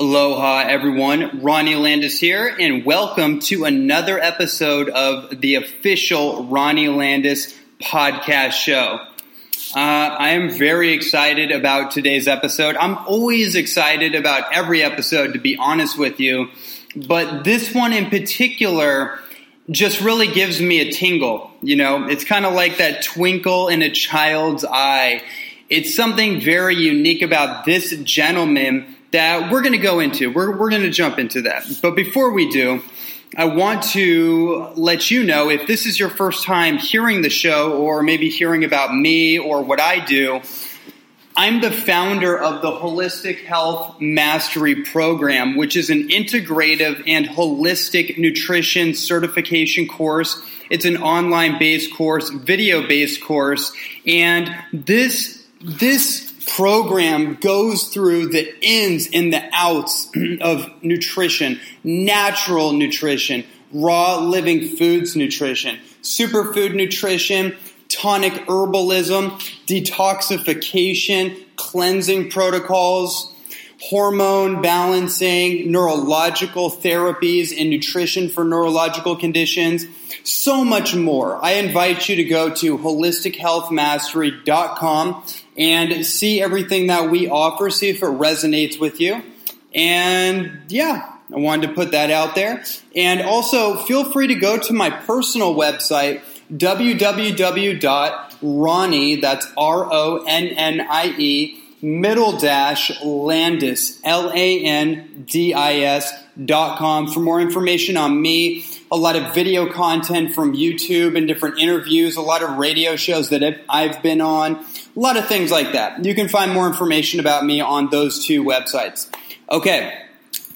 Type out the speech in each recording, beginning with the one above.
Aloha, everyone. Ronnie Landis here, and welcome to another episode of the official Ronnie Landis podcast show. Uh, I am very excited about today's episode. I'm always excited about every episode, to be honest with you, but this one in particular just really gives me a tingle. You know, it's kind of like that twinkle in a child's eye. It's something very unique about this gentleman that we're going to go into. We're, we're going to jump into that. But before we do, I want to let you know if this is your first time hearing the show or maybe hearing about me or what I do. I'm the founder of the Holistic Health Mastery Program, which is an integrative and holistic nutrition certification course. It's an online based course, video based course, and this this program goes through the ins and the outs of nutrition, natural nutrition, raw living foods nutrition, superfood nutrition, tonic herbalism, detoxification, cleansing protocols, hormone balancing, neurological therapies, and nutrition for neurological conditions. So much more. I invite you to go to holistichealthmastery.com and see everything that we offer, see if it resonates with you. And yeah, I wanted to put that out there. And also, feel free to go to my personal website, www.ronnie, that's R O N N I E, middle dash Landis, L A N D I S dot com for more information on me, a lot of video content from YouTube and different interviews, a lot of radio shows that I've been on, a lot of things like that. You can find more information about me on those two websites. Okay,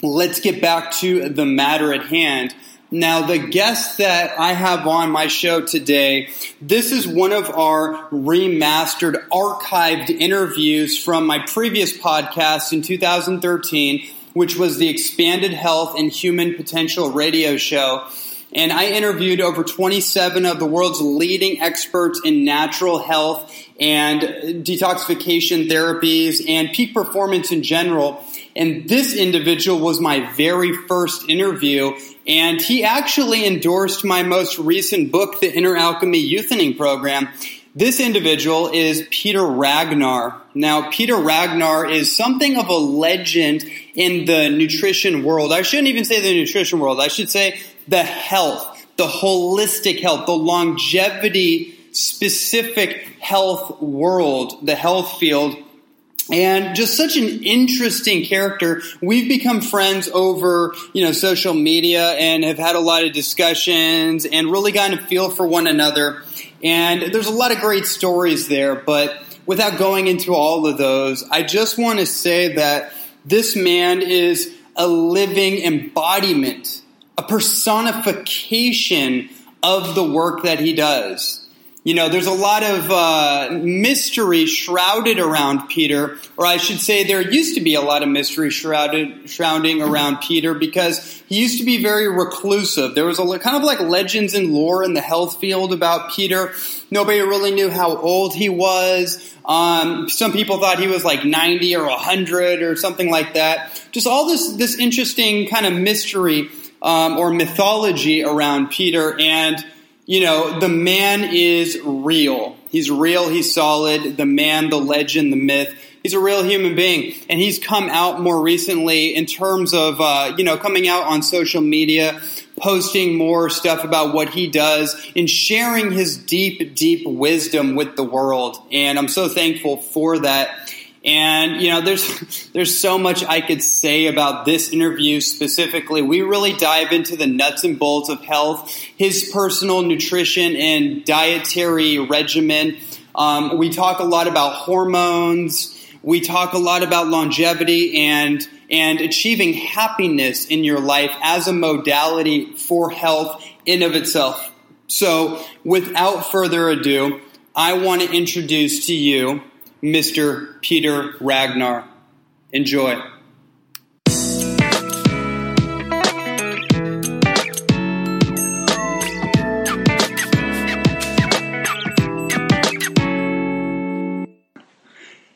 let's get back to the matter at hand. Now, the guest that I have on my show today, this is one of our remastered, archived interviews from my previous podcast in 2013, which was the Expanded Health and Human Potential radio show. And I interviewed over 27 of the world's leading experts in natural health and detoxification therapies and peak performance in general. And this individual was my very first interview. And he actually endorsed my most recent book, The Inner Alchemy Youthening Program. This individual is Peter Ragnar. Now, Peter Ragnar is something of a legend in the nutrition world. I shouldn't even say the nutrition world. I should say the health, the holistic health, the longevity specific health world, the health field and just such an interesting character. We've become friends over, you know, social media and have had a lot of discussions and really gotten a feel for one another. And there's a lot of great stories there, but without going into all of those, I just want to say that this man is a living embodiment, a personification of the work that he does. You know, there's a lot of uh, mystery shrouded around Peter, or I should say, there used to be a lot of mystery shrouded shrouding around Peter because he used to be very reclusive. There was a kind of like legends and lore in the health field about Peter. Nobody really knew how old he was. Um, some people thought he was like 90 or 100 or something like that. Just all this this interesting kind of mystery um, or mythology around Peter and you know, the man is real. He's real, he's solid. The man, the legend, the myth. He's a real human being. And he's come out more recently in terms of, uh, you know, coming out on social media, posting more stuff about what he does, and sharing his deep, deep wisdom with the world. And I'm so thankful for that. And you know, there's there's so much I could say about this interview specifically. We really dive into the nuts and bolts of health, his personal nutrition and dietary regimen. Um, we talk a lot about hormones. We talk a lot about longevity and and achieving happiness in your life as a modality for health in of itself. So, without further ado, I want to introduce to you Mr. Peter Ragnar. Enjoy.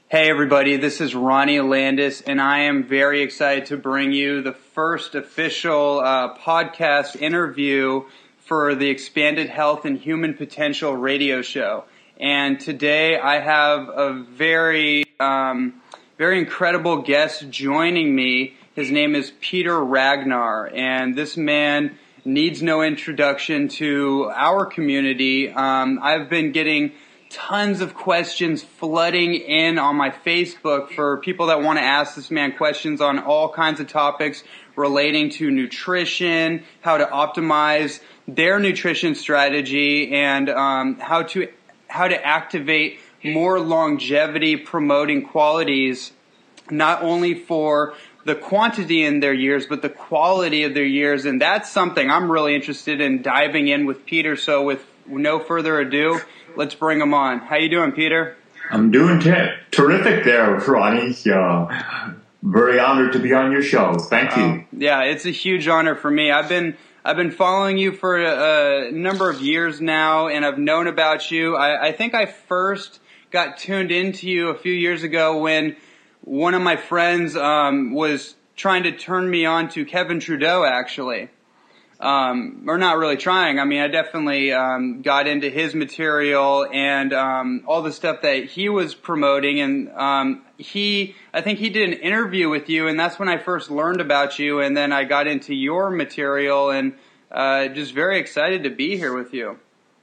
Hey everybody, this is Ronnie Landis, and I am very excited to bring you the first official uh, podcast interview for the Expanded Health and Human Potential radio show. And today I have a very, um, very incredible guest joining me. His name is Peter Ragnar, and this man needs no introduction to our community. Um, I've been getting tons of questions flooding in on my Facebook for people that want to ask this man questions on all kinds of topics relating to nutrition, how to optimize their nutrition strategy, and um, how to how to activate more longevity promoting qualities, not only for the quantity in their years, but the quality of their years. And that's something I'm really interested in diving in with Peter. So with no further ado, let's bring him on. How you doing, Peter? I'm doing ter- terrific there, Ronnie. Uh, very honored to be on your show. Thank you. Um, yeah, it's a huge honor for me. I've been I've been following you for a, number of years now, and I've known about you. I, I think I first got tuned into you a few years ago when one of my friends um, was trying to turn me on to Kevin Trudeau, actually um, or not really trying. I mean, I definitely um, got into his material and um, all the stuff that he was promoting. And um, he, I think he did an interview with you, and that's when I first learned about you. And then I got into your material, and uh, just very excited to be here with you.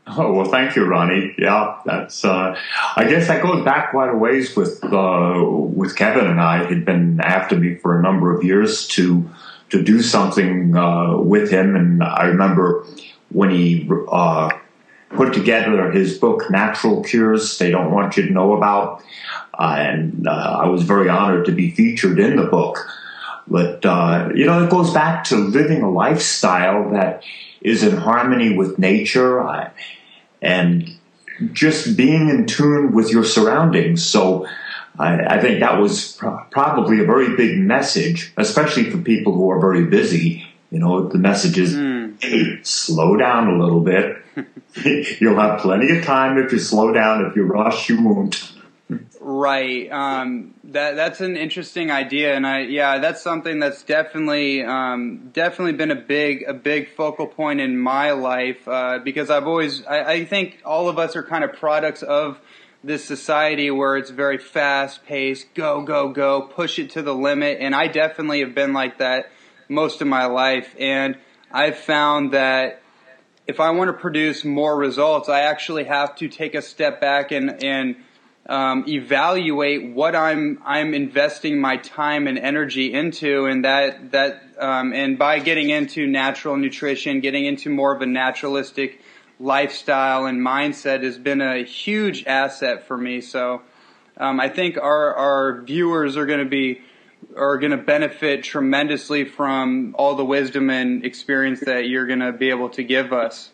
Oh well, thank you, Ronnie. Yeah, that's. Uh, I guess that goes back quite a ways with uh, with Kevin and I. He'd been after me for a number of years to to do something uh, with him. And I remember when he uh, put together his book, Natural Cures They Don't Want You to Know About. Uh, and uh, I was very honored to be featured in the book. But, uh, you know, it goes back to living a lifestyle that is in harmony with nature uh, and just being in tune with your surroundings. So, I, I think that was pro- probably a very big message, especially for people who are very busy. You know, the message is, mm. Slow down a little bit. You'll have plenty of time if you slow down. If you rush, you won't. Right. Um, that that's an interesting idea, and I yeah, that's something that's definitely um, definitely been a big a big focal point in my life uh, because I've always I, I think all of us are kind of products of this society where it's very fast paced, go, go, go, push it to the limit. And I definitely have been like that most of my life. And I've found that if I want to produce more results, I actually have to take a step back and, and um, evaluate what I'm I'm investing my time and energy into, and that that um, and by getting into natural nutrition, getting into more of a naturalistic lifestyle and mindset has been a huge asset for me. So um, I think our our viewers are going to be are going to benefit tremendously from all the wisdom and experience that you're going to be able to give us.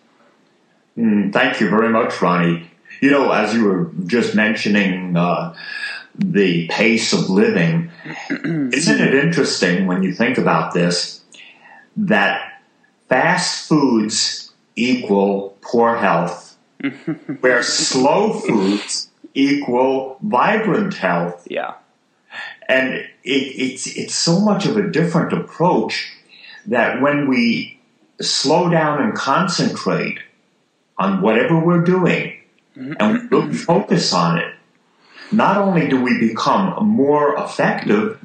Mm, thank you very much, Ronnie. You know, as you were just mentioning uh, the pace of living, isn't it interesting when you think about this that fast foods equal poor health, where slow foods equal vibrant health. Yeah. And it, it's, it's so much of a different approach that when we slow down and concentrate on whatever we're doing mm-hmm. and we really focus on it, not only do we become more effective,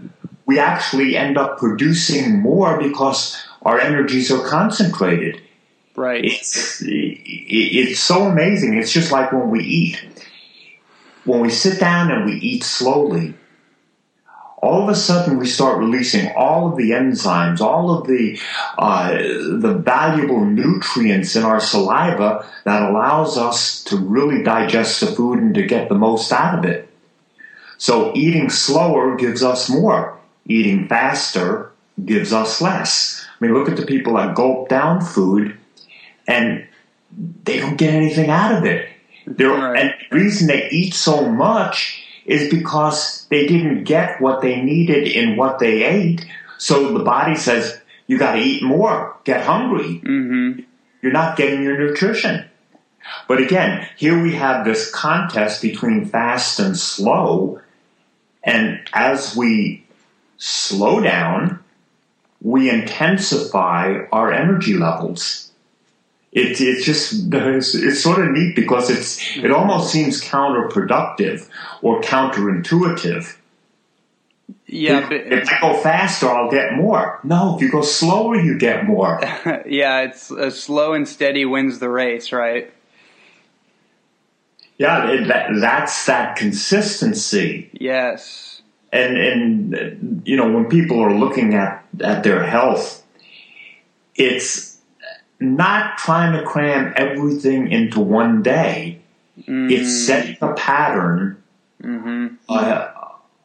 we actually end up producing more because our energies are concentrated. Right. It's, it's so amazing. It's just like when we eat. When we sit down and we eat slowly, all of a sudden we start releasing all of the enzymes, all of the uh, the valuable nutrients in our saliva that allows us to really digest the food and to get the most out of it. So eating slower gives us more. Eating faster gives us less. I mean, look at the people that gulp down food and they don't get anything out of it. Right. And the reason they eat so much is because they didn't get what they needed in what they ate. So the body says, you got to eat more, get hungry. Mm-hmm. You're not getting your nutrition. But again, here we have this contest between fast and slow, And as we slow down, we intensify our energy levels. It, it's just it's, it's sort of neat because it's it almost seems counterproductive or counterintuitive. Yeah, if, but, if I go faster, I'll get more. No, if you go slower, you get more. yeah, it's uh, slow and steady wins the race, right? Yeah, it, that, that's that consistency. Yes. And and you know when people are looking at at their health, it's not trying to cram everything into one day. Mm. It's setting a pattern, Mm-hmm. a,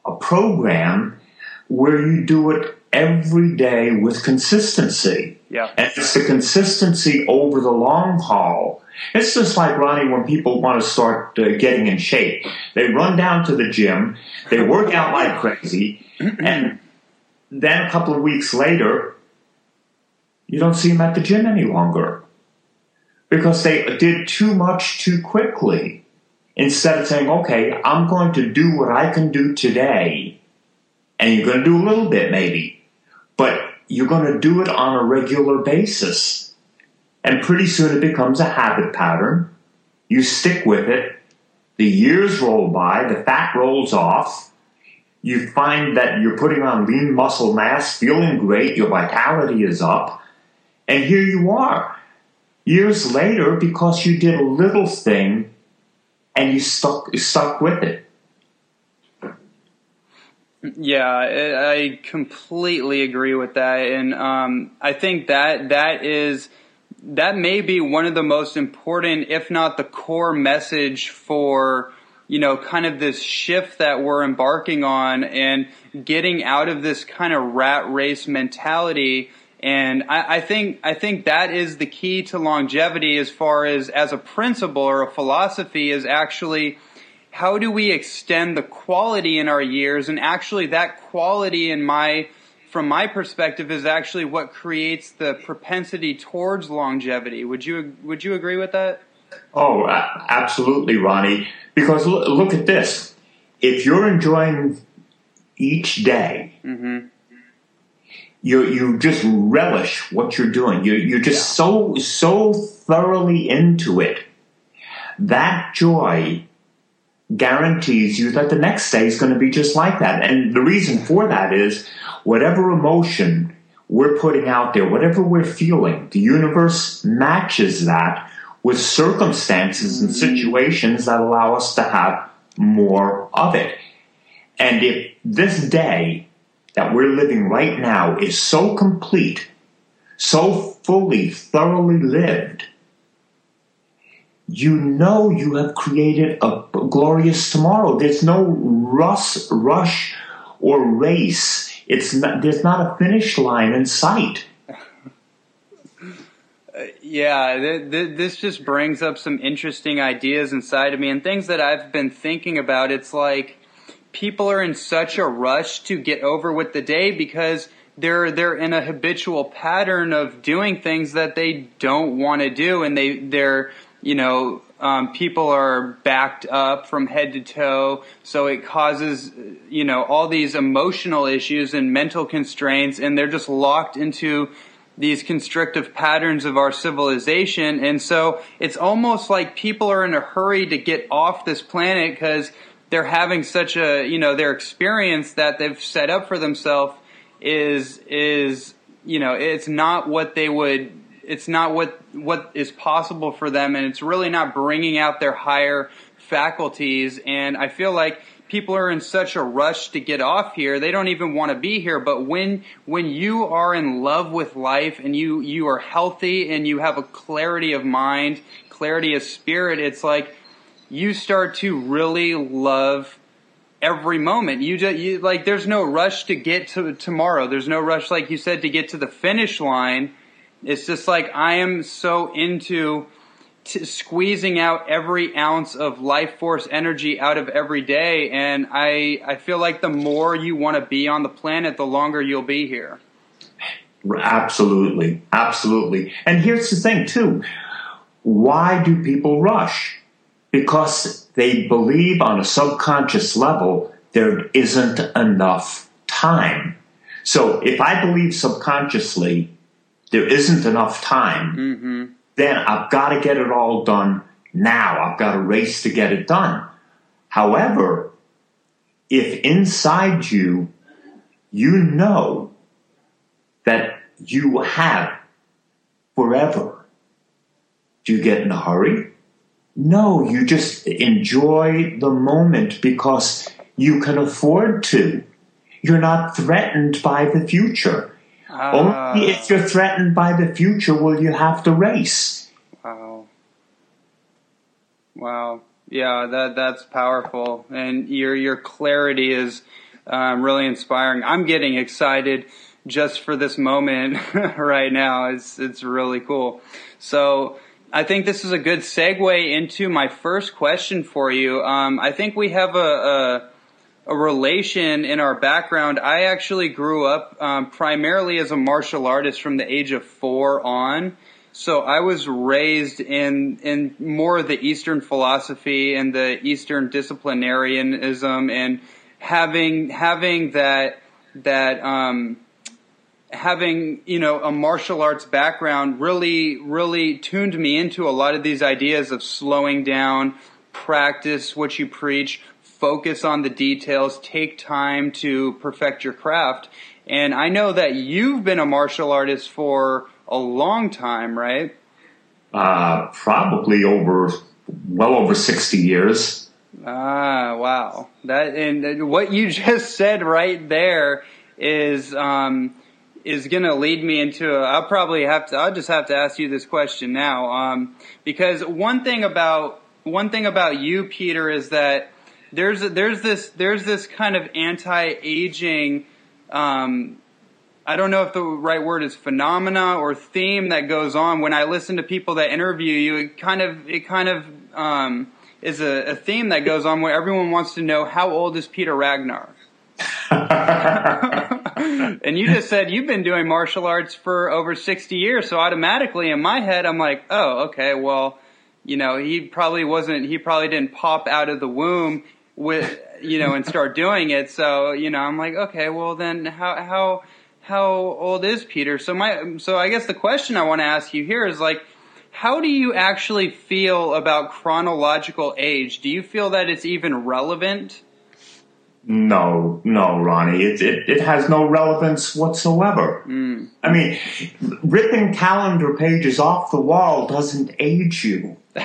a program where you do it every day with consistency. Yeah. And it's the consistency over the long haul. It's just like Ronnie when people want to start uh, getting in shape. They run down to the gym, they work out like crazy, and then a couple of weeks later, you don't see them at the gym any longer because they did too much too quickly. Instead of saying, okay, I'm going to do what I can do today, and you're going to do a little bit maybe, but you're going to do it on a regular basis. And pretty soon it becomes a habit pattern. You stick with it. The years roll by, the fat rolls off. You find that you're putting on lean muscle mass, feeling great, your vitality is up. And here you are, years later, because you did a little thing and you stuck, you stuck with it. Yeah, I completely agree with that, and um, I think that that is that may be one of the most important, if not the core message for you know kind of this shift that we're embarking on and getting out of this kind of rat race mentality. And I, I think I think that is the key to longevity, as far as as a principle or a philosophy, is actually how do we extend the quality in our years and actually that quality in my from my perspective is actually what creates the propensity towards longevity would you would you agree with that Oh, absolutely, Ronnie. Because look, at this. If you're enjoying each day, mm-hmm. You you just relish what you're doing. You you're just so so thoroughly into it. That joy guarantees you that the next day is going to be just like that. And the reason for that is whatever emotion we're putting out there, whatever we're feeling, the universe matches that with circumstances and mm-hmm. situations that allow us to have more of it. And if this day that we're living right now is so complete, so fully, thoroughly lived, you know you have created a glorious tomorrow. There's no rush, rush or race. It's not, there's not a finish line in sight. yeah th- th- this just brings up some interesting ideas inside of me and things that i've been thinking about it's like people are in such a rush to get over with the day because they're they're in a habitual pattern of doing things that they don't want to do and they they're you know um, people are backed up from head to toe. So it causes you know all these emotional issues and mental constraints and they're just locked into these constrictive patterns of our civilization. And so it's almost like people are in a hurry to get off this planet because they're having such a you know their experience that they've set up for themselves is is you know it's not what they would it's not what what is possible for them and it's really not bringing out their higher faculties and i feel like people are in such a rush to get off here they don't even want to be here but when when you are in love with life and you you are healthy and you have a clarity of mind clarity of spirit it's like you start to really love every moment. You just you, like there's no rush to get to tomorrow. There's no rush, like you said, to get to the finish line. It's just like I am so into t- squeezing out every ounce of life force energy out of every day, and I I feel like the more you want to be on the planet, the longer you'll be here. Absolutely, absolutely. And here's the thing too: why do people rush? Because they believe on a subconscious level there isn't enough time. So if I believe subconsciously there isn't enough time, Mm-hmm. then I've got to get it all done now. I've got to race to get it done. However, if inside you, you know that you have forever, do you get in a hurry? No, you just enjoy the moment because you can afford to. You're not threatened by the future. Ah, Only if you're threatened by the future will you have to race. wow. Wow. Yeah, that that's powerful, and your your clarity is um, really inspiring. I'm getting excited just for this moment right now. It's it's really cool. So I think this is a good segue into my first question for you. Um, I think we have a, a a relation in our background. I actually grew up um, primarily as a martial artist from the age of four on. So I was raised in in more of the Eastern philosophy and the Eastern disciplinarianism, and having having that that um, having you know a martial arts background really really tuned me into a lot of these ideas of slowing down, practice what you preach, focus on the details, take time to perfect your craft. And I know that you've been a martial artist for a long time, right? Uh, probably over, well over 60 years. Ah, wow. That and what you just said right there is um, is going to lead me into. A, I'll probably have to. I'll just have to ask you this question now, um, because one thing about one thing about you, Peter, is that there's there's this there's this kind of anti-aging. Um, I don't know if the right word is phenomena or theme that goes on when I listen to people that interview you. It kind of it kind of um, is a, a theme that goes on where everyone wants to know how old is Peter Ragnar. and you just said you've been doing martial arts for over 60 years, so automatically in my head I'm like, oh, okay, well, you know, he probably wasn't, he probably didn't pop out of the womb with, you know, and start doing it. So, you know, I'm like, okay, well then how, how, how old is Peter? So my, so I guess the question I want to ask you here is like, how do you actually feel about chronological age? Do you feel that it's even relevant? No, no, Ronnie, it, it, it has no relevance whatsoever. Mm. I mean, ripping calendar pages off the wall doesn't age you.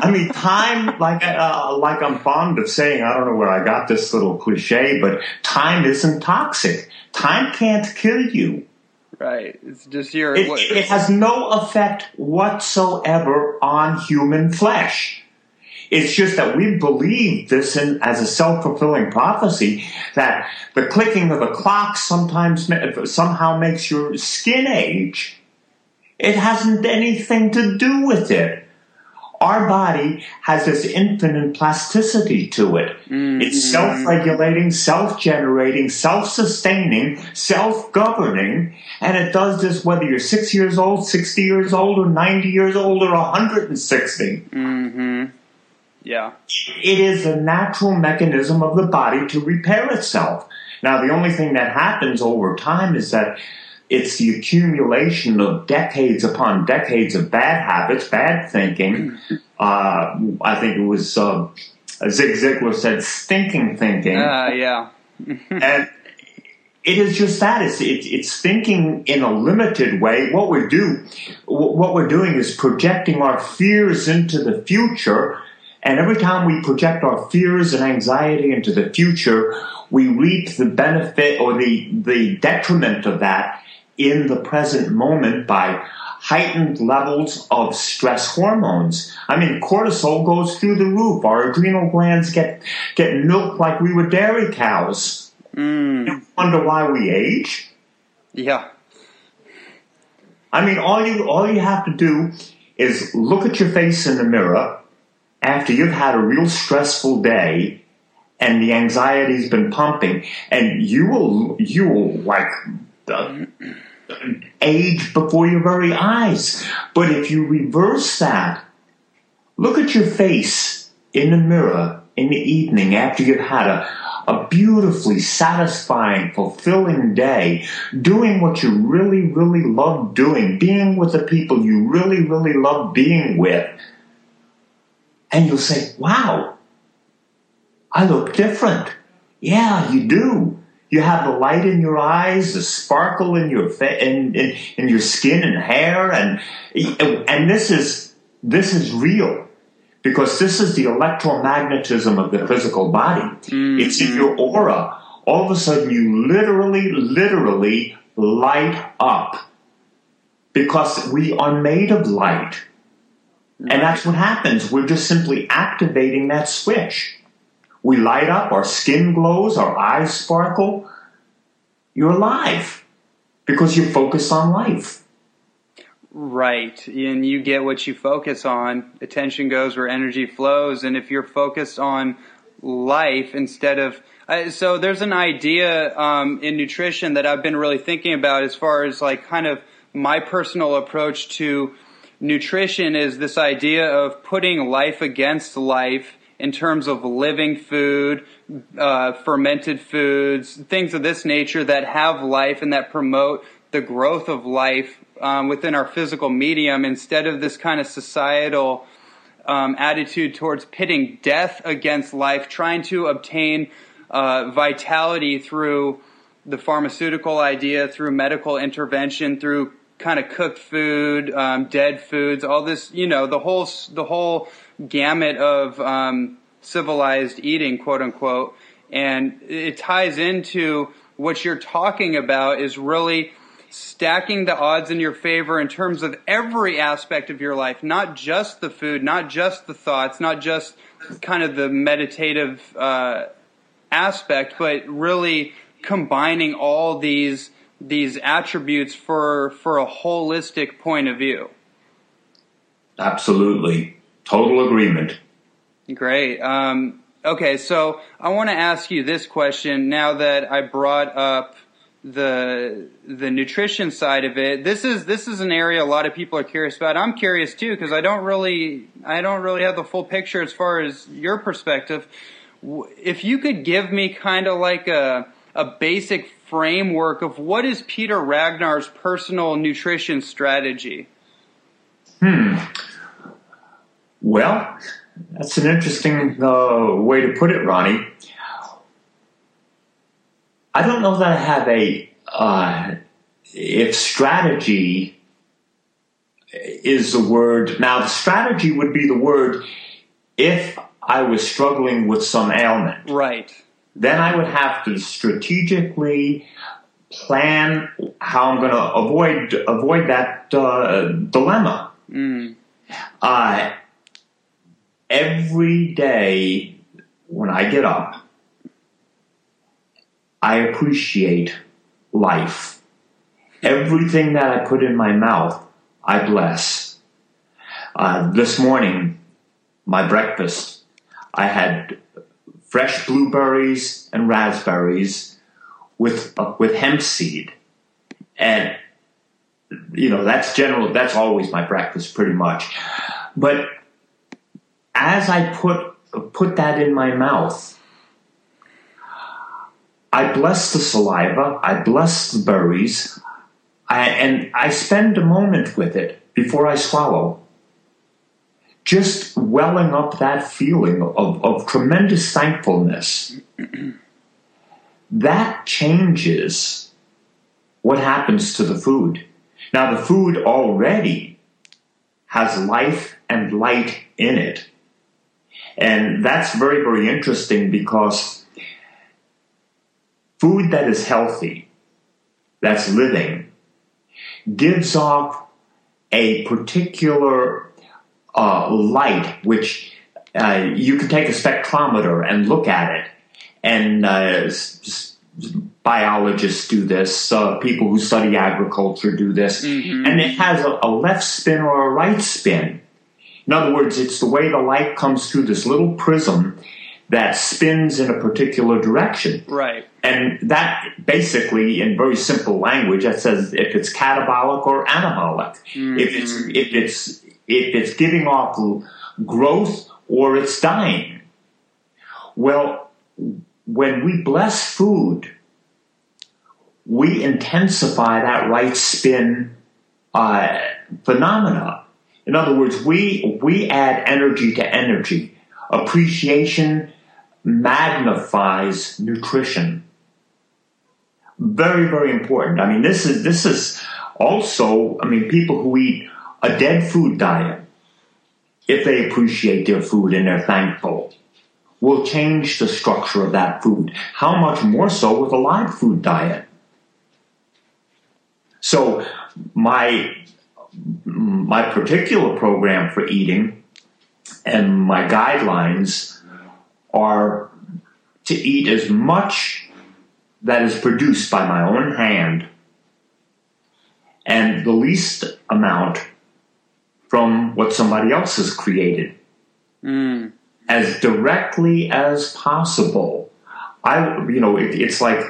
I mean, time, like, uh, like I'm fond of saying, I don't know where I got this little cliche, but time isn't toxic. Time can't kill you. Right. It's just your. It, it has no effect whatsoever on human flesh. It's just that we believe this in, as a self-fulfilling prophecy that the clicking of the clock sometimes somehow makes your skin age. It hasn't anything to do with it. Our body has this infinite plasticity to it. It's self-regulating, self-generating, self-sustaining, self-governing, and it does this whether you're six years old, 60 years old, or 90 years old, or 160. hmm Yeah. It is a natural mechanism of the body to repair itself. Now, the only thing that happens over time is that it's the accumulation of decades upon decades of bad habits, bad thinking. Uh, I think it was uh, Zig Ziglar said stinking thinking. Uh, yeah. and it is just that it's, it's it's thinking in a limited way. What we do, what we're doing is projecting our fears into the future, and every time we project our fears and anxiety into the future, we reap the benefit or the the detriment of that in the present moment by heightened levels of stress hormones. I mean, cortisol goes through the roof. Our adrenal glands get get milked like we were dairy cows. Mm. You wonder why we age? Yeah. I mean, all you all you have to do is look at your face in the mirror after you've had a real stressful day and the anxiety's been pumping, and you will you will like age before your very eyes. But if you reverse that, look at your face in the mirror in the evening after you've had a, a beautifully satisfying, fulfilling day, doing what you really, really love doing, being with the people you really, really love being with. And you'll say, wow, I look different. Yeah, you do. You have the light in your eyes, the sparkle in your fa- in, in, in your skin and hair, and and this is this is real because this is the electromagnetism of the physical body. Mm-hmm. It's in your aura. All of a sudden, you literally, literally light up because we are made of light. And that's what happens. We're just simply activating that switch. We light up, our skin glows, our eyes sparkle. You're alive because you focus on life. Right. And you get what you focus on. Attention goes where energy flows. And if you're focused on life instead of. Uh, so there's an idea um, in nutrition that I've been really thinking about as far as like kind of my personal approach to nutrition is this idea of putting life against life in terms of living food, uh, fermented foods, things of this nature that have life and that promote the growth of life um, within our physical medium instead of this kind of societal um, attitude towards pitting death against life, trying to obtain uh, vitality through the pharmaceutical idea, through medical intervention, through kind of cooked food, um, dead foods, all this, you know, the whole the whole gamut of um, civilized eating, quote unquote, and it ties into what you're talking about is really stacking the odds in your favor in terms of every aspect of your life, not just the food, not just the thoughts, not just kind of the meditative uh, aspect, but really combining all these these attributes for for a holistic point of view. Absolutely, total agreement. Great. Um, okay, so I want to ask you this question now that I brought up the the nutrition side of it. This is this is an area a lot of people are curious about. I'm curious too because I don't really I don't really have the full picture as far as your perspective. If you could give me kind of like a a basic framework of what is Peter Ragnar's personal nutrition strategy? Hmm. Well, that's an interesting uh, way to put it, Ronnie. I don't know that I have a uh, if strategy is the word. Now, the strategy would be the word if I was struggling with some ailment. Right then I would have to strategically plan how I'm going to avoid avoid that uh, dilemma. Mm. Uh, every day when I get up, I appreciate life. Everything that I put in my mouth, I bless. Uh, this morning, my breakfast, I had fresh blueberries and raspberries with uh, with hemp seed, and you know that's general. That's always my breakfast, pretty much. But as I put put that in my mouth, I bless the saliva, I bless the berries, I, and I spend a moment with it before I swallow just welling up that feeling of, of tremendous thankfulness, that changes what happens to the food. Now, the food already has life and light in it. And that's very, very interesting because food that is healthy, that's living, gives off a particular uh, light, which uh, you can take a spectrometer and look at it. And uh, biologists do this, uh, people who study agriculture do this, mm-hmm. and it has a, a left spin or a right spin. In other words, it's the way the light comes through this little prism that spins in a particular direction. Right. And that basically, in very simple language, that says if it's catabolic or anabolic. Mm-hmm. If it's if it's if it's giving off growth or it's dying. Well, when we bless food, we intensify that right spin uh, phenomena. In other words, we we add energy to energy. Appreciation magnifies nutrition. Very, very important. I mean, this is this is also. I mean, people who eat a dead food diet, if they appreciate their food and they're thankful, will change the structure of that food. How much more so with a live food diet? So my my particular program for eating and my guidelines are to eat as much that is produced by my own hand and the least amount from what somebody else has created. Mm. As directly as possible. I, you know, it, it's like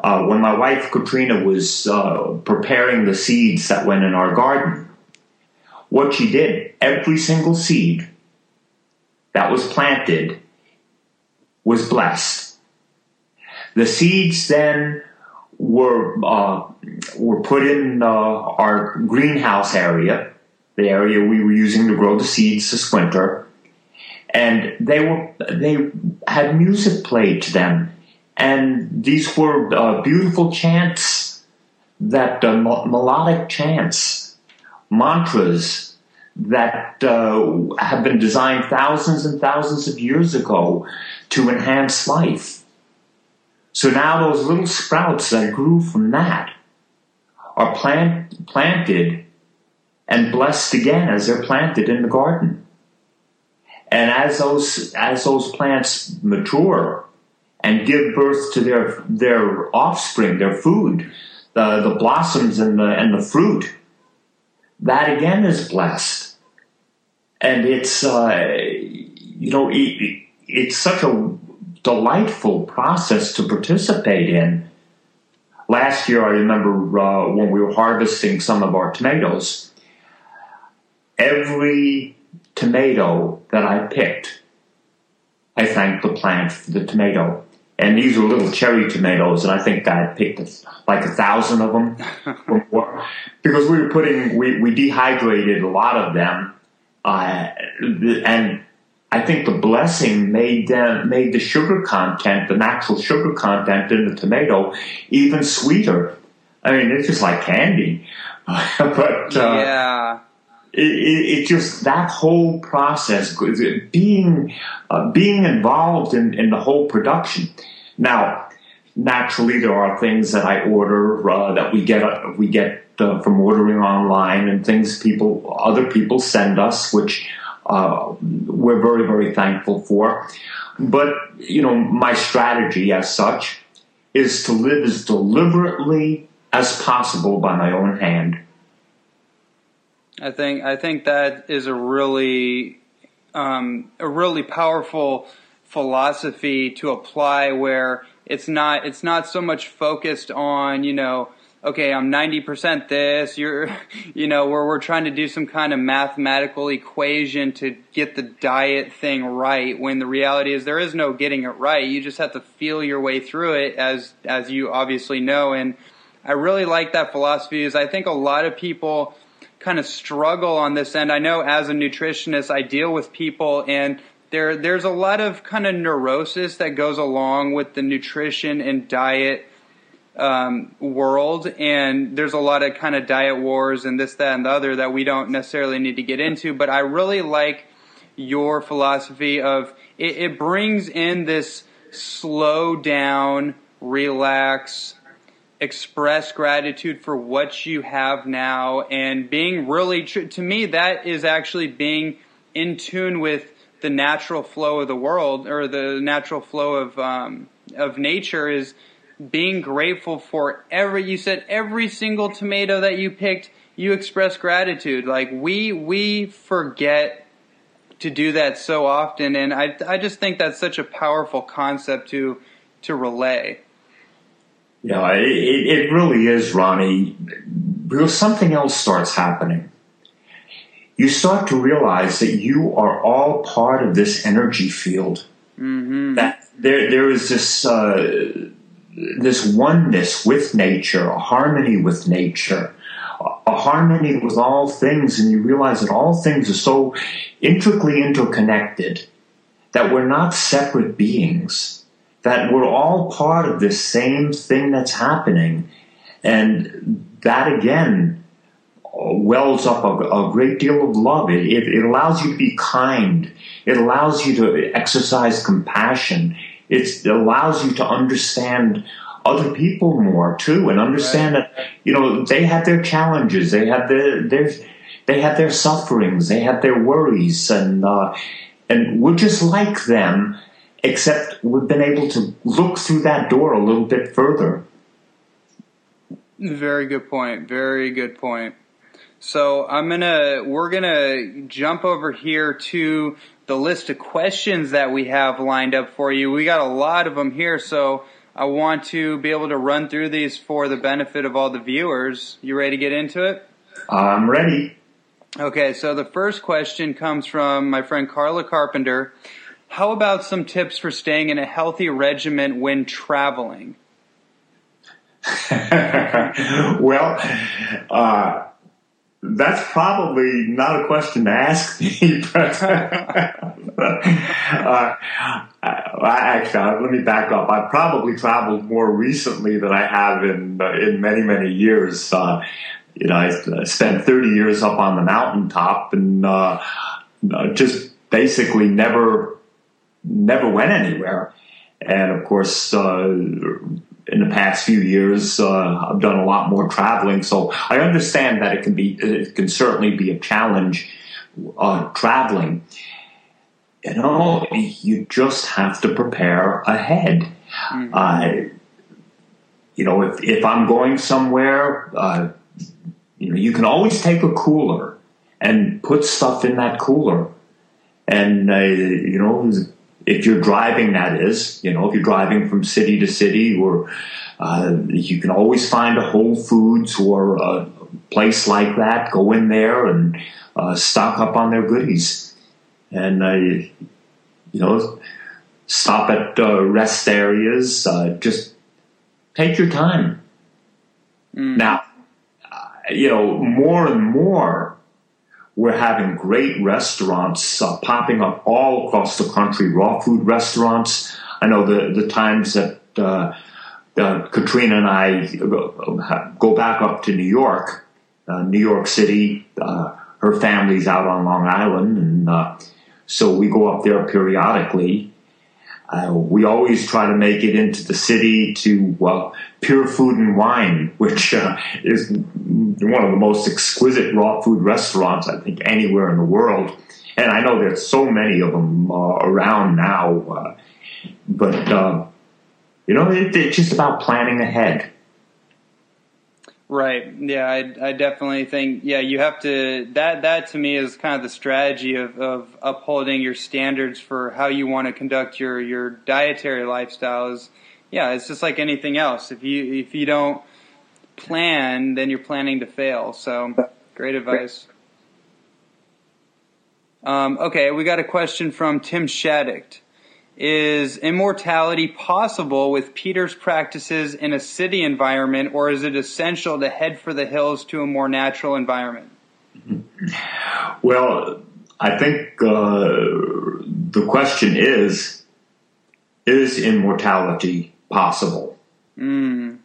uh, when my wife Katrina was uh, preparing the seeds that went in our garden, what she did, every single seed that was planted was blessed. The seeds then were uh, were put in uh, our greenhouse area, the area we were using to grow the seeds this winter, and they were they had music played to them and these were uh, beautiful chants that uh, melodic chants, mantras that uh, have been designed thousands and thousands of years ago to enhance life. So now those little sprouts that grew from that are plant, planted and blessed again as they're planted in the garden. And as those as those plants mature and give birth to their their offspring, their food, the the blossoms and the and the fruit. That again is blessed, and it's uh, you know it, it's such a delightful process to participate in. Last year, I remember uh, when we were harvesting some of our tomatoes. Every tomato that I picked, I thanked the plant for the tomato. And these were little cherry tomatoes, and I think I picked like a thousand of them. Because we were putting we, we dehydrated a lot of them, uh, and I think the blessing made them made the sugar content, the natural sugar content in the tomato, even sweeter. I mean, it's just like candy, but uh, yeah it, it, it, just that whole process, being uh, being involved in, in the whole production. Now, naturally, there are things that I order uh, that we get uh, we get from ordering online, and things people other people send us, which uh, we're very very thankful for. But you know, my strategy as such is to live as deliberately as possible by my own hand I think I think that is a really um, a really powerful philosophy to apply where it's not it's not so much focused on you know okay I'm 90% this you're you know where we're trying to do some kind of mathematical equation to get the diet thing right when the reality is there is no getting it right. You just have to feel your way through it as as you obviously know. And I really like that philosophy is I think a lot of people kind of struggle on this end. I know as a nutritionist, I deal with people and there there's a lot of kind of neurosis that goes along with the nutrition and diet um, world, and there's a lot of kind of diet wars and this, that, and the other that we don't necessarily need to get into. But I really like your philosophy of it, it brings in this slow down, relax, express gratitude for what you have now and being really true to me that is actually being in tune with the natural flow of the world or the natural flow of um, of nature is being grateful for every you said every single tomato that you picked you express gratitude. Like we we forget to do that so often and I I just think that's such a powerful concept to to relay yeah, it, it really is, Ronnie, because something else starts happening. You start to realize that you are all part of this energy field. Mm-hmm. That there there is this uh, this oneness with nature, a harmony with nature, a harmony with all things, and you realize that all things are so intricately interconnected that we're not separate beings, that we're all part of this same thing that's happening. And that again wells up a, a great deal of love. It, it, it, allows you to be kind. It allows you to exercise compassion. It's, it allows you to understand other people more too, and understand right. that you know they have their challenges, they have their their they have their sufferings, they have their worries, and uh, and we're just like them, except we've been able to look through that door a little bit further. Very good point. Very good point. So I'm gonna we're gonna jump over here to the list of questions that we have lined up for you. We got a lot of them here, so I want to be able to run through these for the benefit of all the viewers. You ready to get into it? I'm ready. Okay, so the first question comes from my friend Carla Carpenter. How about some tips for staying in a healthy regimen when traveling? well, uh, that's probably not a question to ask me, but uh, actually, let me back up. I've probably traveled more recently than I have in uh, in many many years. Uh, you know, I spent 30 years up on the mountaintop and uh, uh, just basically never never went anywhere. And of course, uh, in the past few years, uh, I've done a lot more traveling, so I understand that it can be, it can certainly be a challenge uh, traveling. You know, you just have to prepare ahead. Mm-hmm. Uh, you know, if, if I'm going somewhere, uh, you know, you can always take a cooler and put stuff in that cooler. And, uh, you know, if you're driving, that is, you know, if you're driving from city to city, or uh, you can always find a Whole Foods or a place like that. Go in there and uh, stock up on their goodies, and uh, you know, stop at uh, rest areas. Uh, just take your time. Mm. Now, uh, you know, more and more we're having great restaurants uh, popping up all across the country, raw food restaurants. I know the, the times that uh, uh, Katrina and I go back up to New York, uh, New York City. Uh, her family's out on Long Island, and uh, so we go up there periodically. Uh, we always try to make it into the city to Pure Food and Wine, which uh, is one of the most exquisite raw food restaurants I think anywhere in the world. And I know there's so many of them uh, around now, uh, but uh, you know, it, it's just about planning ahead. Right. Yeah, I, I definitely think yeah you have to that that to me is kind of the strategy of, of upholding your standards for how you want to conduct your your dietary lifestyles. Yeah, it's just like anything else. If you if you don't plan, then you're planning to fail. So great advice. Um, okay, we got a question from Tim Shaddick. Is immortality possible with Peter's practices in a city environment, or is it essential to head for the hills to a more natural environment? Well, I think uh, the question is Is immortality possible? Mm.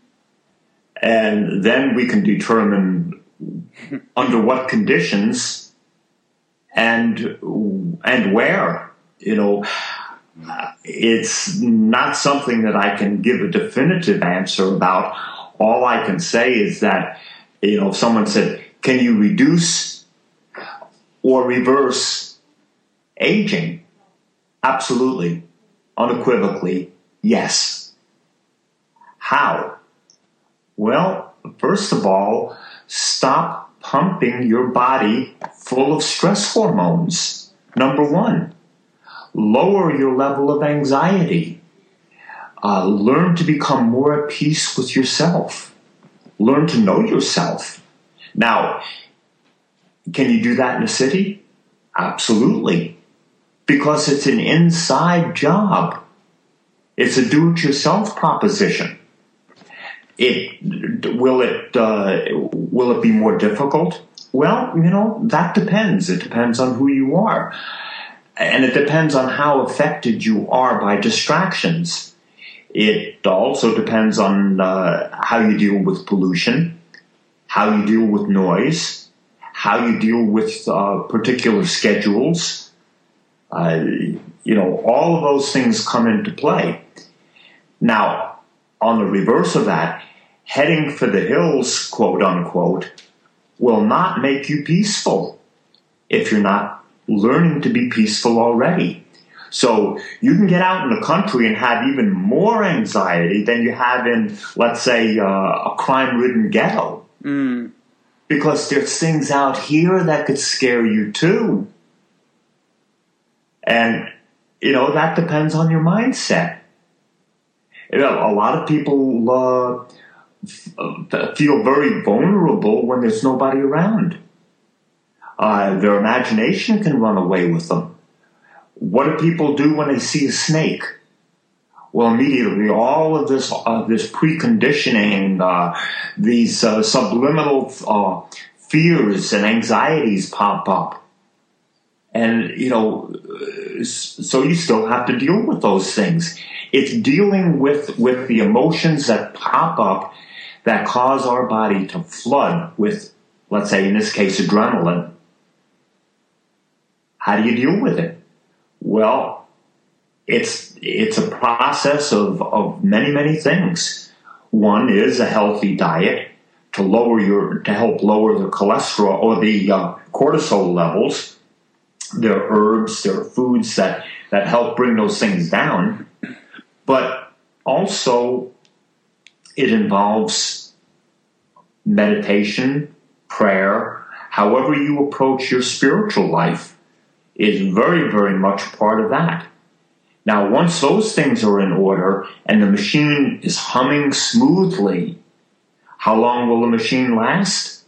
And then we can determine under what conditions and and where. You know, it's not something that I can give a definitive answer about. All I can say is that, you know, if someone said, can you reduce or reverse aging? Absolutely. Unequivocally, yes. How? Well, first of all, stop pumping your body full of stress hormones. Number one lower your level of anxiety. Uh, learn to become more at peace with yourself. Learn to know yourself. Now, can you do that in a city? Absolutely. because it's an inside job. It's a do-it-yourself proposition. It will it uh, will it be more difficult? Well, you know that depends. It depends on who you are, and it depends on how affected you are by distractions. It also depends on uh, how you deal with pollution, how you deal with noise, how you deal with uh, particular schedules. Uh, you know, all of those things come into play. Now, on the reverse of that, heading for the hills, quote unquote, will not make you peaceful if you're not learning to be peaceful already. So you can get out in the country and have even more anxiety than you have in, let's say, uh, a crime-ridden ghetto. Mm. Because there's things out here that could scare you too. And, you know, that depends on your mindset. You know, a lot of people uh, f- feel very vulnerable when there's nobody around. Uh, their imagination can run away with them. What do people do when they see a snake? Well, immediately all of this, uh, this preconditioning, uh, these uh, subliminal uh, fears and anxieties pop up, and you know, so you still have to deal with those things. It's dealing with with the emotions that pop up that cause our body to flood with, let's say, in this case, adrenaline. How do you deal with it? Well, it's it's a process of, of many, many things. One is a healthy diet to lower your to help lower the cholesterol or the uh, cortisol levels. There are herbs, there are foods that, that help bring those things down. But also it involves meditation, prayer, however you approach your spiritual life is very, very much part of that. Now, once those things are in order and the machine is humming smoothly, how long will the machine last?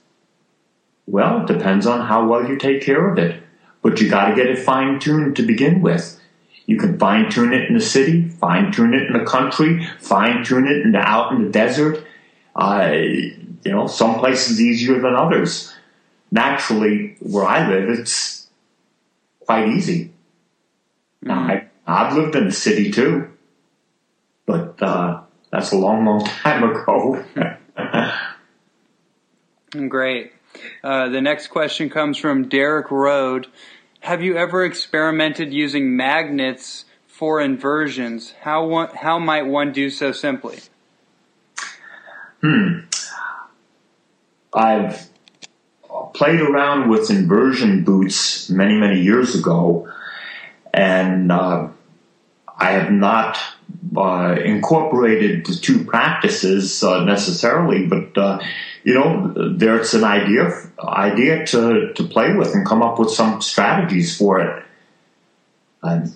Well, it depends on how well you take care of it. But you gotta get it fine tuned to begin with. You can fine tune it in the city, fine tune it in the country, fine tune it in the, out in the desert. Uh, you know, some places easier than others. Naturally, where I live, it's quite easy. Now, mm-hmm. I, I've lived in the city too, but uh, that's a long, long time ago. Great. Uh, the next question comes from Derek Road. Have you ever experimented using magnets for inversions? How one, how might one do so simply? Hmm. I've played around with inversion boots many, many years ago, and uh, I have not uh, incorporated the two practices uh, necessarily, but uh, you know, there's an idea idea to, to play with and come up with some strategies for it. And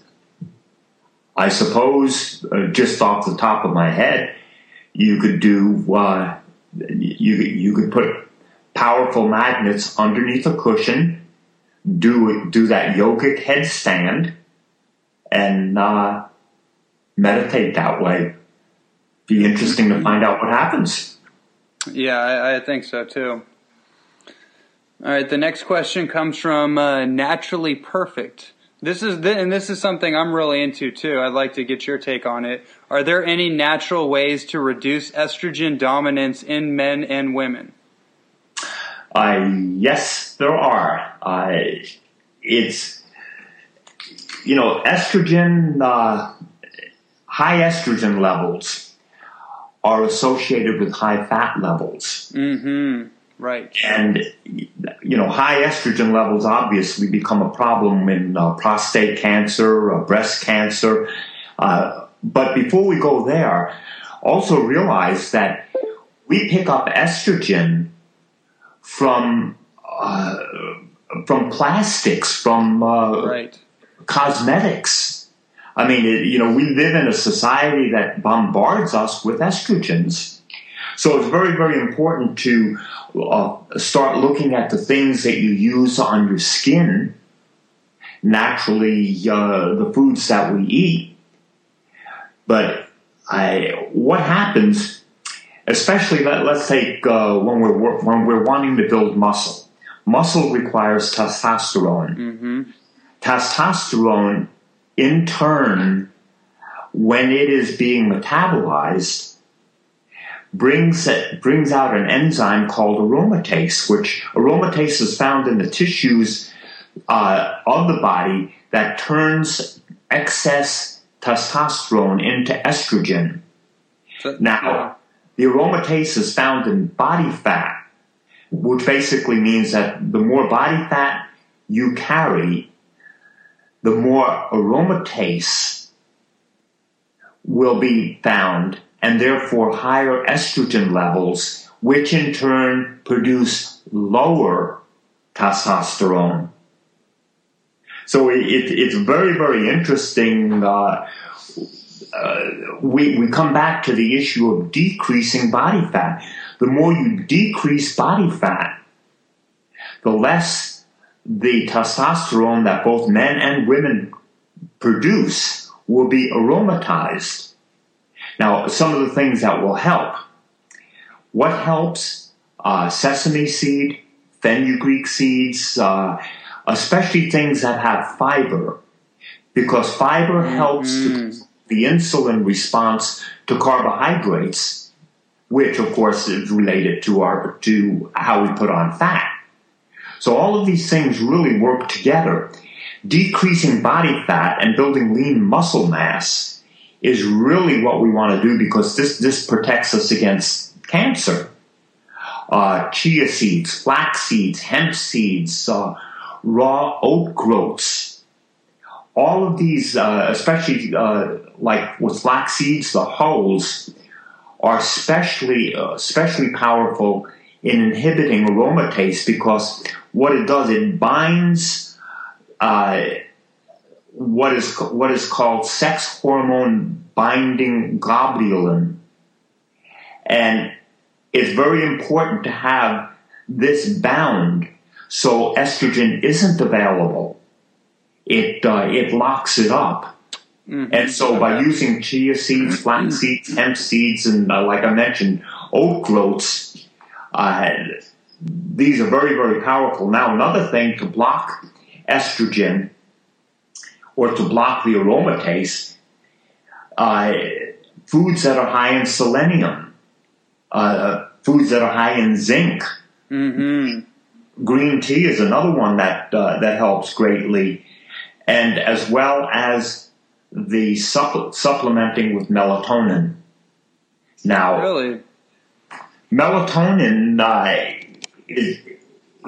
I suppose, uh, just off the top of my head, you could do uh, you you could put powerful magnets underneath a cushion, do do that yogic headstand, and uh, meditate that way. Be interesting to find out what happens. Yeah, I, I think so too. All right, the next question comes from uh, Naturally Perfect. This is and this is something I'm really into too. I'd like to get your take on it. Are there any natural ways to reduce estrogen dominance in men and women? Uh, yes, there are. Uh, it's, you know, estrogen, uh, high estrogen levels are associated with high fat levels. Mm-hmm. Right. And, you know, high estrogen levels obviously become a problem in uh, prostate cancer, uh, breast cancer. Uh, but before we go there, also realize that we pick up estrogen from uh, from plastics, from uh, right. cosmetics. I mean, it, you know, we live in a society that bombards us with estrogens. So it's very, very important to uh, start looking at the things that you use on your skin naturally uh, the foods that we eat. But I, what happens, especially let, us take uh, when we're when we're wanting to build muscle. Muscle requires testosterone. Mm-hmm. Testosterone, in turn, when it is being metabolized, brings it, brings out an enzyme called aromatase, which aromatase is found in the tissues uh, of the body that turns excess testosterone into estrogen. now, the aromatase is found in body fat, which basically means that the more body fat you carry, the more aromatase will be found, and therefore higher estrogen levels, which in turn produce lower testosterone. So it, it's very, very interesting. Uh, we, we come back to the issue of decreasing body fat. The more you decrease body fat, the less the testosterone that both men and women produce will be aromatized. Now, some of the things that will help. What helps? Uh, sesame seed, fenugreek seeds, uh, especially things that have fiber, because fiber mm-hmm. helps the insulin response to carbohydrates, which of course is related to our to how we put on fat. So all of these things really work together. Decreasing body fat and building lean muscle mass is really what we want to do because this this protects us against cancer. Uh, chia seeds, flax seeds, hemp seeds, uh, raw oat groats. All of these, uh, especially uh, like with flax seeds, the hulls are especially uh, especially powerful in inhibiting aromatase because what it does it binds uh, what is what is called sex hormone binding globulin, and it's very important to have this bound so estrogen isn't available. It uh, it locks it up. Mm-hmm. And so by using chia seeds, flax seeds, hemp seeds, and uh, like I mentioned, oat groats, uh, these are very, very powerful. Now, another thing to block estrogen or to block the aromatase, uh, foods that are high in selenium, uh, foods that are high in zinc, mm-hmm green tea is another one that uh, that helps greatly, and as well as the supple- supplementing with melatonin. Now, really, melatonin uh, is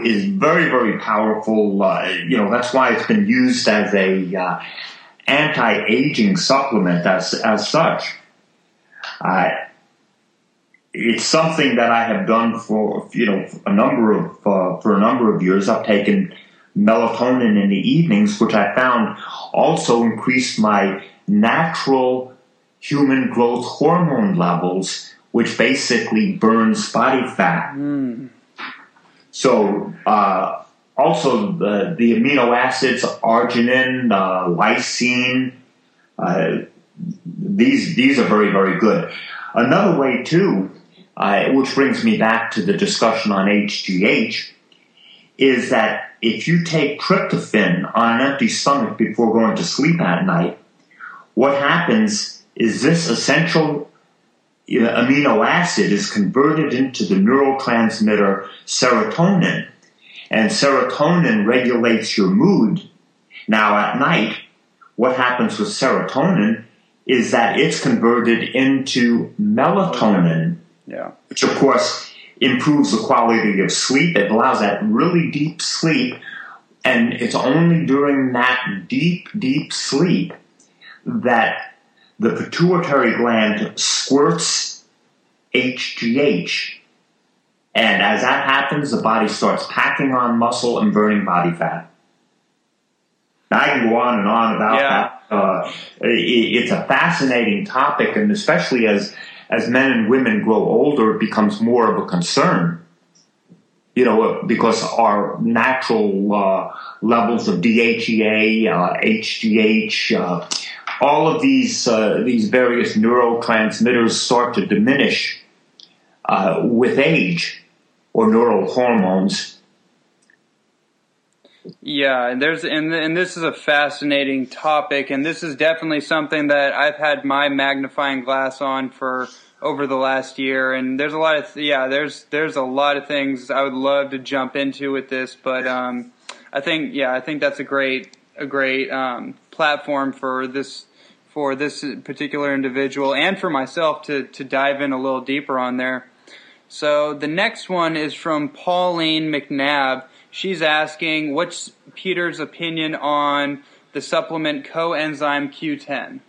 is very very powerful. Uh, you know that's why it's been used as a uh, anti aging supplement as as such. Uh, it's something that I have done for you know a number of uh, for a number of years. I've taken melatonin in the evenings, which I found also increased my natural human growth hormone levels, which basically burns body fat. Mm. So uh, also the, the amino acids arginine, uh, lysine. Uh, these these are very very good. Another way too uh, which brings me back to the discussion on HGH, is that if you take tryptophan on an empty stomach before going to sleep at night, what happens is this essential amino acid is converted into the neurotransmitter serotonin, and serotonin regulates your mood. Now, at night, what happens with serotonin is that it's converted into melatonin yeah. Which, of course, improves the quality of sleep. It allows that really deep sleep. And it's only during that deep, deep sleep that the pituitary gland squirts HGH. And as that happens, the body starts packing on muscle and burning body fat. I can go on and on about yeah. that. Uh, it, it's a fascinating topic, and especially as as men and women grow older, it becomes more of a concern. you know, because our natural uh, levels of DHEA, uh, HGH, uh, all of these uh, these various neurotransmitters start to diminish uh, with age, or neural hormones. Yeah, and there's and and this is a fascinating topic, and this is definitely something that I've had my magnifying glass on for over the last year. And there's a lot of yeah, there's there's a lot of things I would love to jump into with this, but um, I think yeah, I think that's a great a great um, platform for this for this particular individual and for myself to to dive in a little deeper on there. So the next one is from Pauline McNabb she's asking what's Peter's opinion on the supplement coenzyme Q10?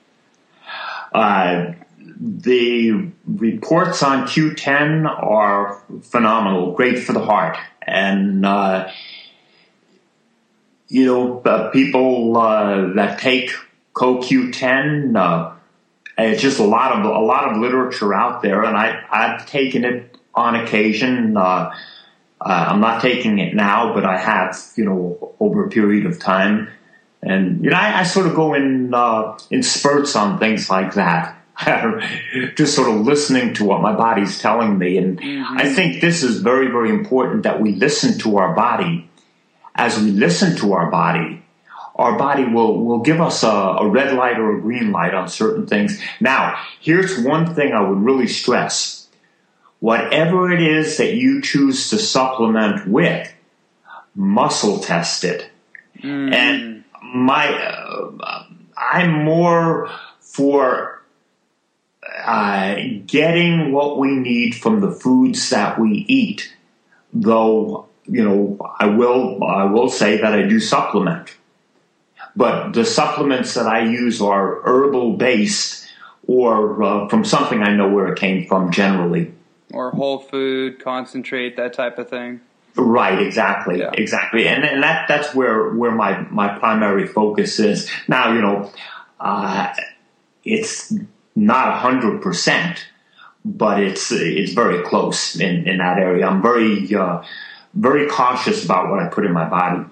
Uh, the reports on Q10 are phenomenal, great for the heart. And, uh, you know, uh, people uh, that take CoQ10, uh, it's just a lot of a lot of literature out there, and I I've taken it on occasion. Uh, uh, I'm not taking it now, but I have, you know, over a period of time. And you know, I, I sort of go in uh, in spurts on things like that. Just sort of listening to what my body's telling me, and mm-hmm. I think this is very, very important that we listen to our body. As we listen to our body, our body will will give us a, a red light or a green light on certain things. Now, here's one thing I would really stress whatever it is that you choose to supplement with, muscle test it. Mm. And my, uh, I'm more for uh, getting what we need from the foods that we eat. Though, you know, I will, I will say that I do supplement. But the supplements that I use are herbal based or uh, from something I know where it came from generally or whole food concentrate that type of thing right exactly yeah. exactly and, and that that's where where my my primary focus is now you know uh, it's not a hundred percent but it's it's very close in in that area i'm very uh, very cautious about what i put in my body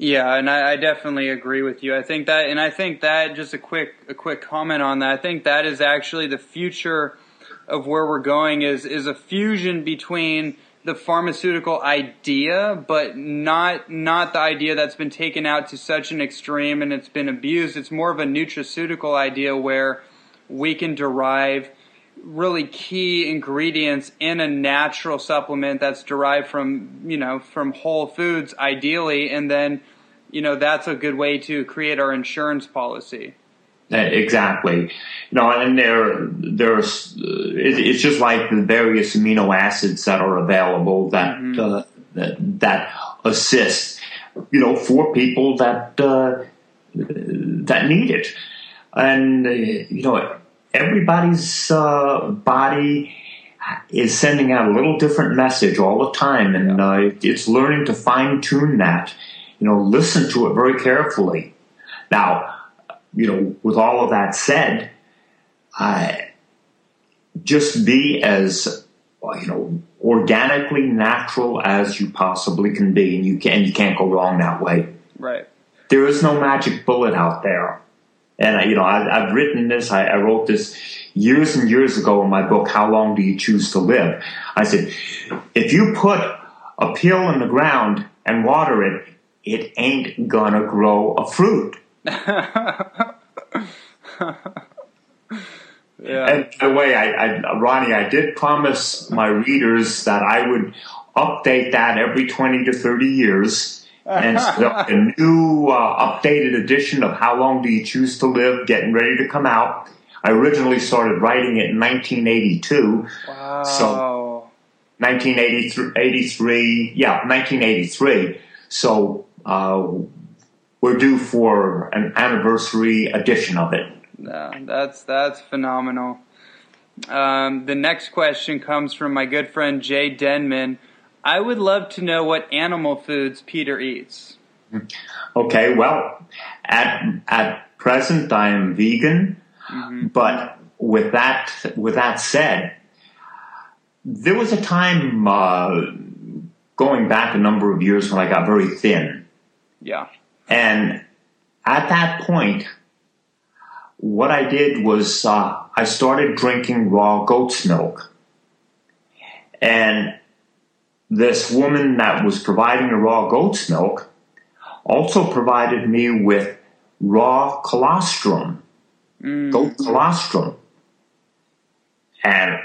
yeah, and I, I, definitely agree with you. I think that, and I think that just a quick a quick comment on that. I think that is actually the future of where we're going is is a fusion between the pharmaceutical idea, but not not the idea that's been taken out to such an extreme and it's been abused. It's more of a nutraceutical idea where we can derive really key ingredients in a natural supplement that's derived from you know from whole foods ideally and then you know that's a good way to create our insurance policy exactly. You know, and there, there's, uh, it's just like the various amino acids that are available that, mm-hmm. uh, that, that, assist, you know, for people that, uh, that need it. And, uh, you know, everybody's uh, body is sending out a little different message all the time. And it's learning to fine tune that, you know, listen to it very carefully. Now, you know, with all of that said, uh, just be as you know organically natural as you possibly can be, and you can you can't go wrong that way. Right. There is no magic bullet out there, and you know I, have written this. I, I wrote this years and years ago in my book. How long do you choose to live? I said, if you put a peel in the ground and water it, it ain't gonna grow a fruit. yeah. And by the way, I, I, Ronnie, I did promise my readers that I would update that every 20 to 30 years. And so a new uh, updated edition of How Long Do You Choose to Live getting ready to come out. I originally started writing it in 1982. Wow. So 1983, yeah, 1983. So uh, we're due for an anniversary edition of it. Yeah, that's that's phenomenal. Um, the next question comes from my good friend Jay Denman. I would love to know what animal foods Peter eats. Okay, well, at at present I am vegan, mm-hmm. but with that with that said, there was a time uh, going back a number of years when I got very thin. Yeah. And at that point, what I did was uh, I started drinking raw goat's milk. And this woman that was providing the raw goat's milk also provided me with raw colostrum, Mm. goat colostrum. And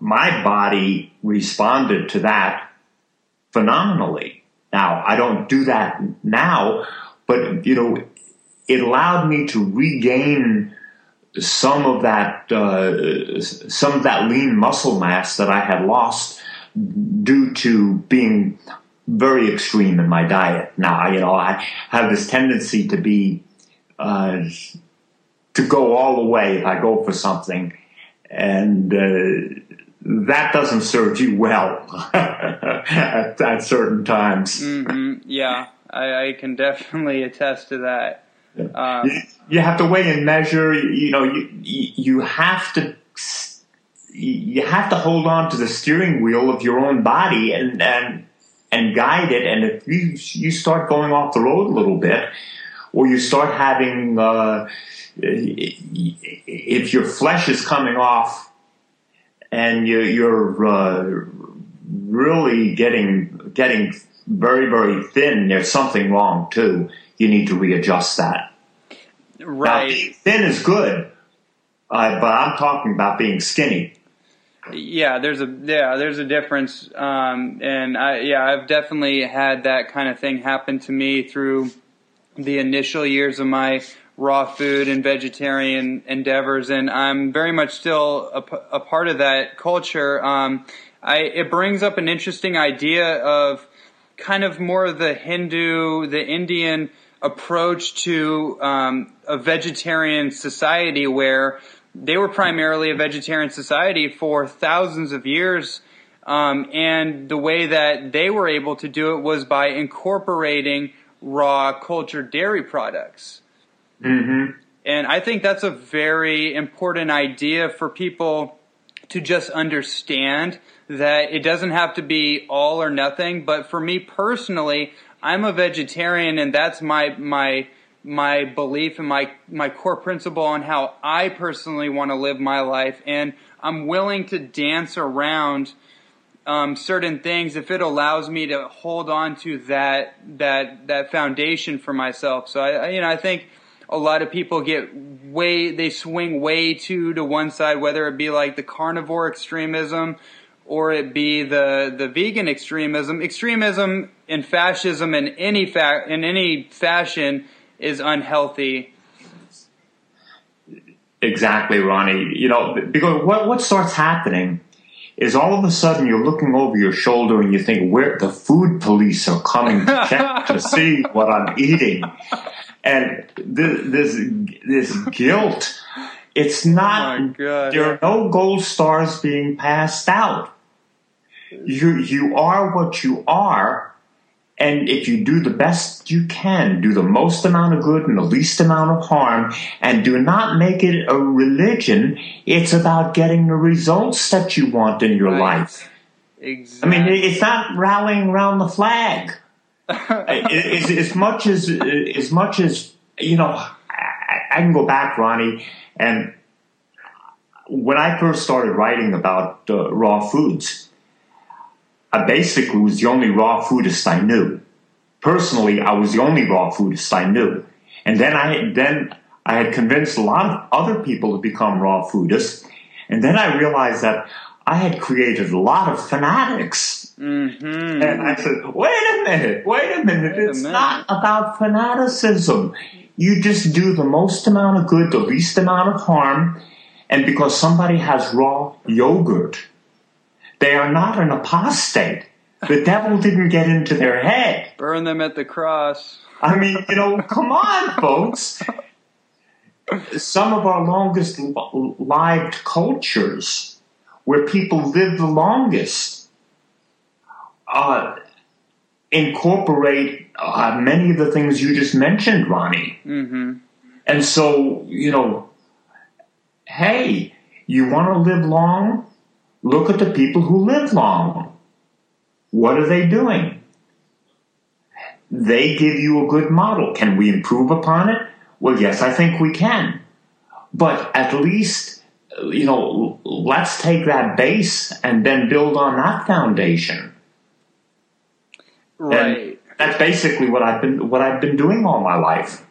my body responded to that phenomenally. Now, I don't do that now, but you know, it allowed me to regain some of that uh, some of that lean muscle mass that I had lost due to being very extreme in my diet. Now, you know, I have this tendency to be uh, to go all the way if I go for something, and uh, that doesn't serve you well at, at certain times. hmm Yeah, I, I can definitely attest to that. Um, you, you have to weigh and measure. You, you know, you you you have to you have to hold on to the steering wheel of your own body and and and guide it. And if you you start going off the road a little bit, or you start having uh, if your flesh is coming off and you, you're uh, really getting getting very very thin, there's something wrong too. You need to readjust that. Now, right. being thin is good, uh, but I'm talking about being skinny. Yeah, there's a yeah, there's a difference, um, and I yeah, I've definitely had that kind of thing happen to me through the initial years of my raw food and vegetarian endeavors, and I'm very much still a, part of that culture. Um, I it brings up an interesting idea of kind of more of the Hindu, the Indian approach to um, a vegetarian society where they were primarily a vegetarian society for thousands of years. Um, and the way that they were able to do it was by incorporating raw cultured dairy products. Mm-hmm. And I think that's a very important idea for people to just understand that it doesn't have to be all or nothing. But for me personally, I'm a vegetarian and that's my, my, my belief and my, my core principle on how I personally want to live my life. And I'm willing to dance around um, certain things if it allows me to hold on to that that that foundation for myself. So I, I you know I think a lot of people get way they swing way too to one side, whether it be like the carnivore extremism or it be the the vegan extremism. Extremism and fascism in any fa- in any fashion is unhealthy. Exactly, Ronnie. You know, because what what starts happening is all of a sudden you're looking over your shoulder and you think, where the food police are coming to check to see what I'm eating, and this this, this guilt. It's not. Oh. There are no gold stars being passed out. You you are what you are, and if you do the best you can, do the most amount of good and the least amount of harm, and do not make it a religion, it's about getting the results that you want in your Right. life. I mean, it's not rallying around the flag. As, as much as as much as you know, I, I can go back, Ronnie, and when I first started writing about uh, raw foods, I basically was the only raw foodist I knew. Personally, I was the only raw foodist I knew, and then I then I had convinced a lot of other people to become raw foodists, and then I realized that I had created a lot of fanatics. Hmm And I said, wait a minute, wait a minute. Wait a it's minute. not about fanaticism. You just do the most amount of good, the least amount of harm. And because somebody has raw yogurt, they are not an apostate. The devil didn't get into their head. Burn them at the cross. I mean, you know, come on, folks. Some of our longest lived cultures, where people live the longest, uh, incorporate uh, many of the things you just mentioned, Ronnie. hmm And so, you know, hey, you want to live long? Look at the people who live long. what are they doing? They give you a good model. Can we improve upon it? Well, yes, I think we can. But at least, you know, let's take that base and then build on that foundation. Right. And that's basically what I've been what I've been doing all my life.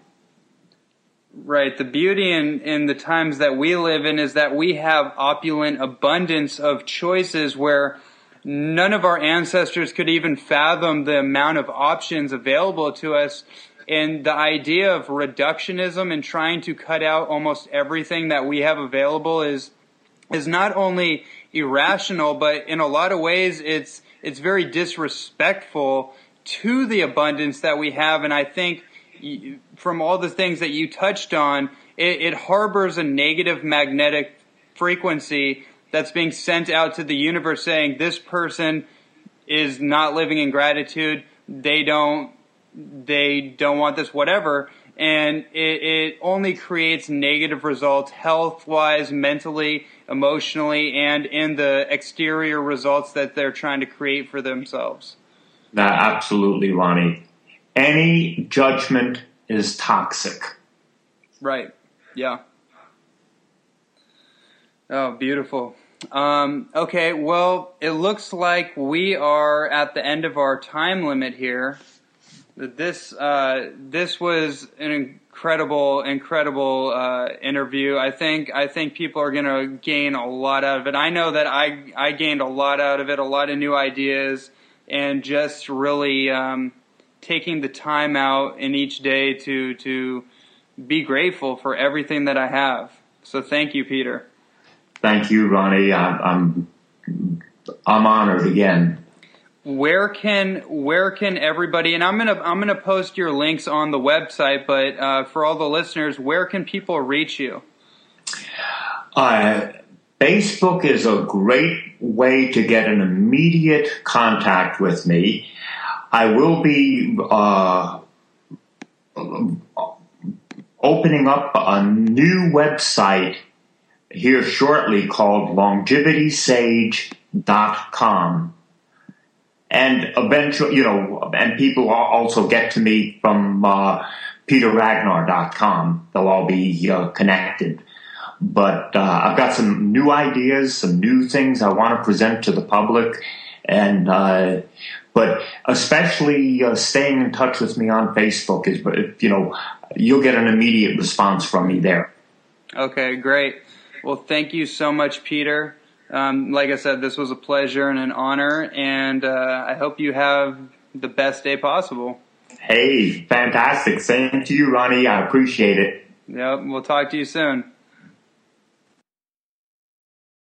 Right. The beauty in, in the times that we live in is that we have opulent abundance of choices where none of our ancestors could even fathom the amount of options available to us. And the idea of reductionism and trying to cut out almost everything that we have available is is not only irrational, but in a lot of ways it's it's very disrespectful to the abundance that we have. And I think from all the things that you touched on, it, it harbors a negative magnetic frequency that's being sent out to the universe saying this person is not living in gratitude. They don't, they don't want this, whatever. And it, it only creates negative results health wise, mentally, emotionally, and in the exterior results that they're trying to create for themselves. That absolutely, Ronnie. Any judgment is toxic. Right. Yeah. Oh, beautiful. Um, okay, well, it looks like we are at the end of our time limit here. This uh, this was an incredible, incredible uh, interview. I think I think people are going to gain a lot out of it. I know that I I gained a lot out of it, a lot of new ideas, and just really um, taking the time out in each day to to be grateful for everything that I have. So thank you, Peter. Thank you, Ronnie. I'm I'm, I'm honored again where can where can everybody and I'm gonna I'm gonna post your links on the website, but uh, for all the listeners, where can people reach you? Uh, Facebook is a great way to get an immediate contact with me. I will be uh, opening up a new website here shortly called longevitysage.com and eventually, you know, and people also get to me from uh, peterragnar.com. They'll all be uh, connected. But uh, I've got some new ideas, some new things I want to present to the public, and uh, but especially uh, staying in touch with me on Facebook is, you know, you'll get an immediate response from me there. Okay, great. Well, thank you so much, Peter. Um, like I said, this was a pleasure and an honor, and uh, I hope you have the best day possible. Hey, fantastic. Same to you, Ronnie. I appreciate it. Yep, we'll talk to you soon.